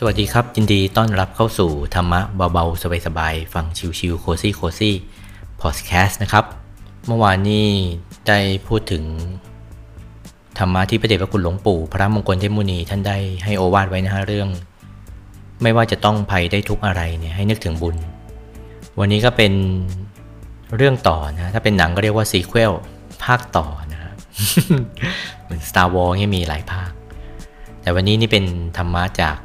สวัสดีครับ ยินดีต้อนรับเข้าสู่ธรรมะเบาๆ สบายๆ ฟังชิวๆโคซี่โคซี่พอดแคสต์นะครับ เมื่อวานนี้ได้พูดถึง ธรรมะที่พระเดชพระคุณหลวงปู่ พระมงคลเทพมุนีท่านได้ให้โอวาทไว้นะฮะเรื่อง ไม่ว่าจะต้องภัยได้ทุกอะไรเนี่ยให้นึกถึงบุญ วันนี้ก็เป็นเรื่องต่อนะถ้าเป็นหนังก็เรียกว่าซีเควลภาคต่อนะฮะเหมือน Star Wars เนี่ยมีหลายภาค แต่วันนี้นี่เป็นธรรมะจาก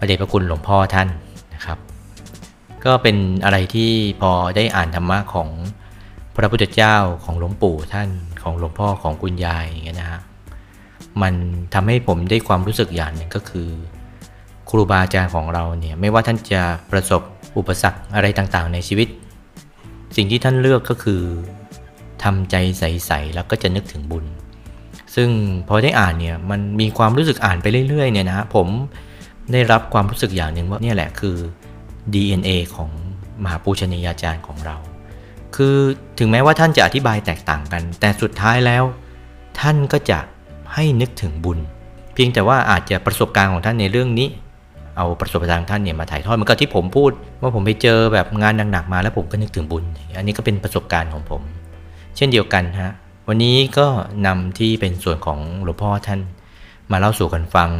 ระเดชพระคุณหลวงพ่อท่านนะครับ ก็เป็นอะไรที่พอได้อ่านธรรมะของพระพุทธเจ้าของหลวงปู่ท่านของหลวงพ่อของคุณยายอย่างเงี้ยนะฮะมันทำให้ผมได้ความรู้สึกอย่างหนึ่งก็คือ ครูบาอาจารย์ของเราเนี่ยไม่ว่าท่านจะประสบอุปสรรคอะไรต่างๆ ในชีวิต สิ่งที่ท่านเลือกก็คือทำใจใสๆแล้วก็จะนึกถึงบุญ ซึ่งพอได้อ่านเนี่ยมันมีความรู้สึกอ่านไปเรื่อยๆเนี่ยนะผม ได้รับความรู้สึกอย่างหนึ่งว่าเนี่ยแหละคือ DNA ของมหาปูชนียาจารย์ของเรา คือถึงแม้ว่าท่านจะอธิบายแตกต่างกัน แต่สุดท้ายแล้ว ท่านก็จะให้นึกถึงบุญ เพียงแต่ว่าอาจจะประสบการณ์ของท่านในเรื่องนี้ เอาประสบการณ์ท่านเนี่ยมาถ่ายทอดเหมือนกับที่ผมพูด ว่าผมไปเจอแบบงานหนักๆมาแล้วผมก็นึกถึงบุญ อันนี้ก็เป็นประสบการณ์ของผม เช่นเดียวกันฮะวันนี้ก็นำที่เป็นส่วนของหลวงพ่อท่าน มาเล่าสู่กันฟัง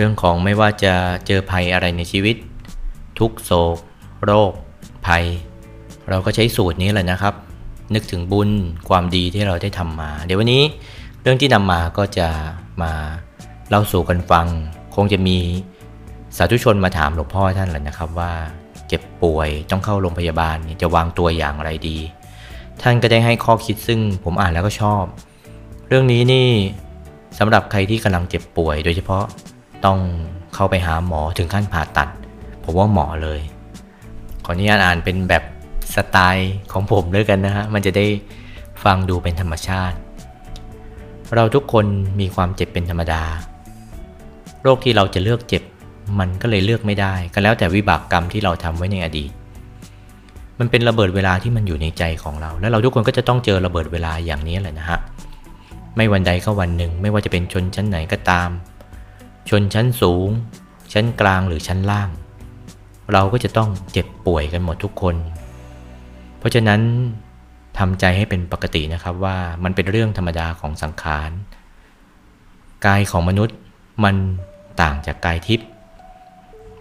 เรื่องของไม่ว่าจะเจอภัยอะไรในชีวิต ทุกโศก โรค ภัย เราก็ใช้สูตรนี้แหละนะครับ นึกถึงบุญความดีที่เราได้ทำมา เดี๋ยววันนี้เรื่องที่นำมาก็จะมาเล่าสู่กันฟัง คงจะมีสาธุชนมาถามหลวงพ่อท่านแหละนะครับว่าเจ็บป่วยต้องเข้าโรงพยาบาลจะวางตัวอย่างไรดี ท่านก็ได้ให้ข้อคิดซึ่งผมอ่านแล้วก็ชอบ เรื่องนี้นี่สำหรับใครที่กำลังเจ็บป่วย โดยเฉพาะ ต้องเข้าไปหาหมอถึงขั้นผ่าตัด ผมว่าหมาะเลย ขออนุญาตอ่านเป็นแบบสไตล์ของผมด้วยกันนะฮะ มันจะได้ฟังดูเป็นธรรมชาติ เราทุกคนมีความเจ็บเป็นธรรมดา โรคที่เราจะเลือกเจ็บ มันก็เลยเลือกไม่ได้ ก็แล้วแต่วิบากกรรมที่เราทำไว้ในอดีต มันเป็นระเบิดเวลาที่มันอยู่ในใจของเรา แล้วเราทุกคนก็จะต้องเจอระเบิดเวลาอย่างนี้แหละนะฮะ ไม่วันใดก็วันหนึ่ง ไม่ว่าจะเป็นชนชั้นไหนก็ตาม ชนชั้นสูง ชั้นกลางหรือชั้นล่าง เราก็จะต้องเจ็บป่วยกันหมดทุกคน เพราะฉะนั้นทำใจให้เป็นปกตินะครับว่ามันเป็นเรื่องธรรมดาของสังขาร กายของมนุษย์มันต่างจากกายทิพย์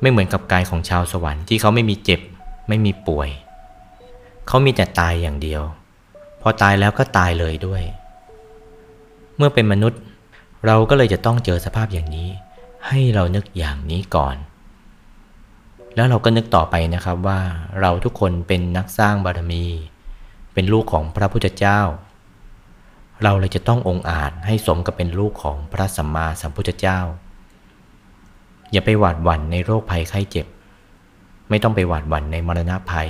ไม่เหมือนกับกายของชาวสวรรค์ที่เขาไม่มีเจ็บ ไม่มีป่วย เขามีแต่ตายอย่างเดียว พอตายแล้วก็ตายเลยด้วย เมื่อเป็นมนุษย์เราก็เลยจะต้องเจอสภาพอย่างนี้ ให้เรานึกอย่างนี้ก่อน แล้วเราก็นึกต่อไปนะครับว่าเราทุกคนเป็นนักสร้างบารมี เป็นลูกของพระพุทธเจ้า เราเลยจะต้ององอาจให้สมกับเป็นลูกของพระสัมมาสัมพุทธเจ้า อย่าไปหวาดหวั่นในโรคภัยไข้เจ็บ ไม่ต้องไปหวาดหวั่นในมรณะภัย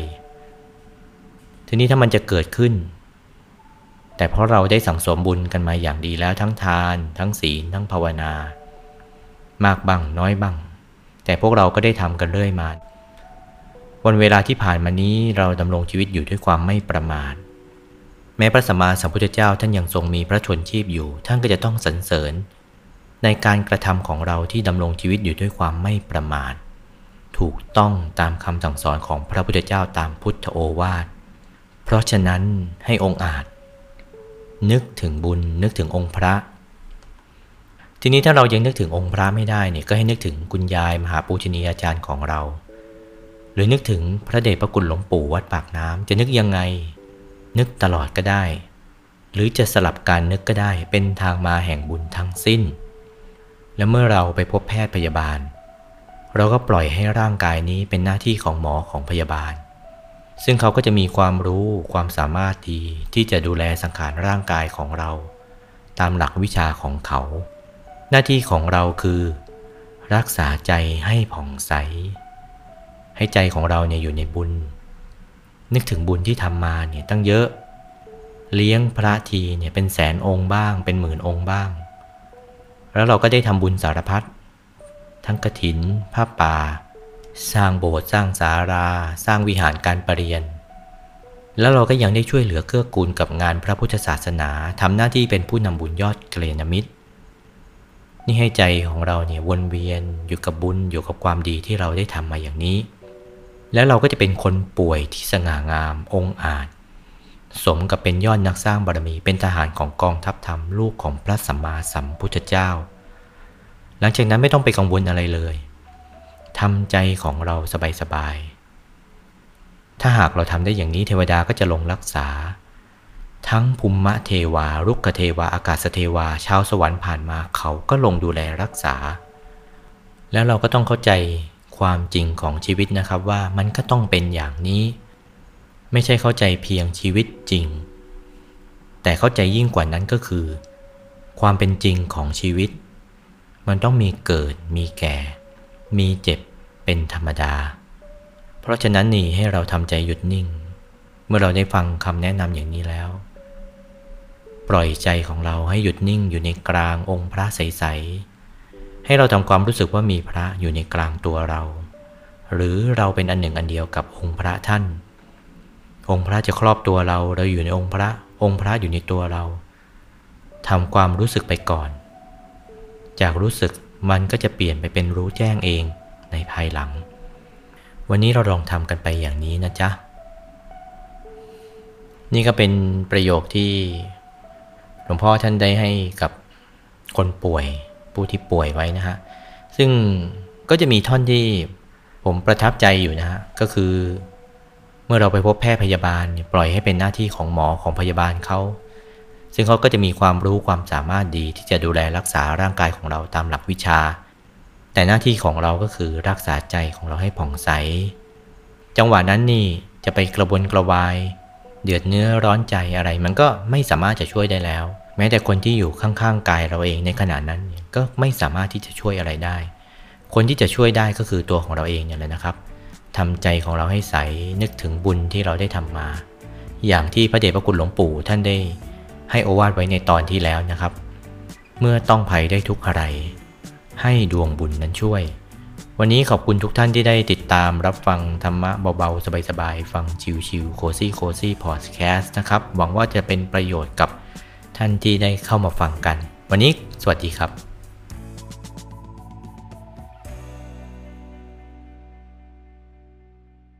ทีนี้ถ้ามันจะเกิดขึ้นแต่เพราะเราได้สั่งสมบุญกันมาอย่างดีแล้วทั้งทาน ทั้งศีลทั้งภาวนา มากบ้างน้อยบ้าง แต่พวกเราก็ได้ทำกันเรื่อยมาวันเวลาที่ผ่านมานี้เราดำรงชีวิตอยู่ด้วยความไม่ประมาทแม้พระสัมมาสัมพุทธเจ้าท่านยังทรงมีพระชนชีพอยู่ ท่านก็จะต้องสรรเสริญ ในการกระทำของเราที่ดำรงชีวิตอยู่ด้วยความไม่ประมาทถูกต้องตามคำสั่งสอนของพระพุทธเจ้าตามพุทธโอวาท เพราะฉะนั้นให้องค์อาจ นึกถึงบุญนึกถึงองค์พระ ทีนี้ถ้าเรายังนึกถึงองค์พระไม่ได้เนี่ยก็ให้นึกถึงคุณยายมหาปูชนียาจารย์ของเรา หรือนึกถึงพระเดชพระคุณหลวงปู่วัดปากน้ำจะนึกยังไง นึกตลอดก็ได้ หรือจะสลับการนึกก็ได้เป็นทางมาแห่งบุญทั้งสิ้น และเมื่อเราไปพบแพทย์พยาบาล เราก็ปล่อยให้ร่างกายนี้เป็นหน้าที่ของหมอของพยาบาล ซึ่งเขาก็จะมีความรู้ความสามารถดีที่จะดูแลสังขารร่างกายของเรา ตามหลักวิชาของเขา หน้าที่ของเราคือ รักษาใจให้ผ่องใส ให้ใจของเราเนี่ยอยู่ในบุญ นึกถึงบุญที่ทำมาเนี่ยตั้งเยอะ เลี้ยงพระทีเนี่ยเป็นแสนองค์บ้าง เป็นหมื่นองค์บ้าง แล้วเราก็ได้ทำบุญสารพัดทั้งกระถินผ้าป่า สร้างโบสถ์สร้างศาลาสร้างวิหารการประเรียน แล้วเราก็ยังได้ช่วยเหลือเกื้อกูลกับงานพระพุทธศาสนาทำหน้าที่เป็นผู้นำบุญยอดเกรนมิตร นี่ให้ใจของเราเนี่ยวนเวียนอยู่กับบุญอยู่กับความดีที่เราได้ทำมาอย่างนี้ แล้วเราก็จะเป็นคนป่วยที่สง่างามองอาจ สมกับเป็นยอดนักสร้างบารมีเป็นทหารของกองทัพธรรมลูกของพระสัมมาสัมพุทธเจ้า หลังจากนั้นไม่ต้องไปกังวลอะไรเลยทำใจของเราสบายๆถ้าหากเราทำได้อย่างนี้เทวดาก็จะลงรักษา ทั้งภูมิเทวารุกขเทวาอากาศเทวาชาวสวรรค์ผ่านมาเขาก็ลงดูแลรักษา แล้วเราก็ต้องเข้าใจความจริงของชีวิตนะครับว่ามันก็ต้องเป็นอย่างนี้ ไม่ใช่เข้าใจเพียงชีวิตจริง แต่เข้าใจยิ่งกว่านั้นก็คือ ความเป็นจริงของชีวิต มันต้องมีเกิด มีแก่ มีเจ็บเป็นธรรมดา เพราะฉะนั้นนี่ให้เราทำใจหยุดนิ่ง เมื่อเราได้ฟังคำแนะนำอย่างนี้แล้ว ปล่อยใจของเราให้หยุดนิ่งอยู่ในกลางองค์พระใสๆให้เราทำความรู้สึกว่ามีพระอยู่ในกลางตัวเรา หรือเราเป็นอันหนึ่งอันเดียวกับองค์พระท่าน องค์พระจะครอบตัวเราเราอยู่ในองค์พระ องค์พระอยู่ในตัวเราทำความรู้สึกไปก่อน จากรู้สึกมันก็จะเปลี่ยนไปเป็นรู้แจ้งเองในภายหลัง วันนี้เราลองทำกันไปอย่างนี้นะจ๊ะ นี่ก็เป็นประโยคที่หลวงพ่อท่านได้ให้กับคนป่วยผู้ที่ป่วยไว้นะฮะ ซึ่งก็จะมีท่อนที่ผมประทับใจอยู่นะฮะ ก็คือเมื่อเราไปพบแพทย์พยาบาล ปล่อยให้เป็นหน้าที่ของหมอของพยาบาลเขาซึ่งเขาก็จะมีความรู้ความสามารถดีที่จะดูแลรักษาร่างกายของเราตามหลักวิชา แต่หน้าที่ของเราก็คือรักษาใจของเราให้ผ่องใส จังหวะนั้นนี่จะไปกระวนกระวาย เดือดเนื้อร้อนใจอะไร มันก็ไม่สามารถจะช่วยได้แล้ว แม้แต่คนที่อยู่ข้างๆกายเราเองในขณะนั้นก็ไม่สามารถที่จะช่วยอะไรได้ คนที่จะช่วยได้ก็คือตัวของเราเองเนี่ยแหละนะครับทำใจของเราให้ใสนึกถึงบุญที่เราได้ทำมา อย่างที่พระเดชพระคุณหลวงปู่ท่านได้ ให้โอวาทไว้ในตอนที่แล้วนะครับ เมื่อต้องภัยได้ทุกข์อะไร ให้ดวงบุญนั้นช่วย วันนี้ขอบคุณทุกท่านที่ได้ติดตามรับฟังธรรมะเบาๆ สบายๆ ฟังชิวๆ cozy cozy พอดแคสต์นะครับ หวังว่าจะเป็นประโยชน์กับท่านที่ได้เข้ามาฟังกัน วันนี้สวัสดีครับ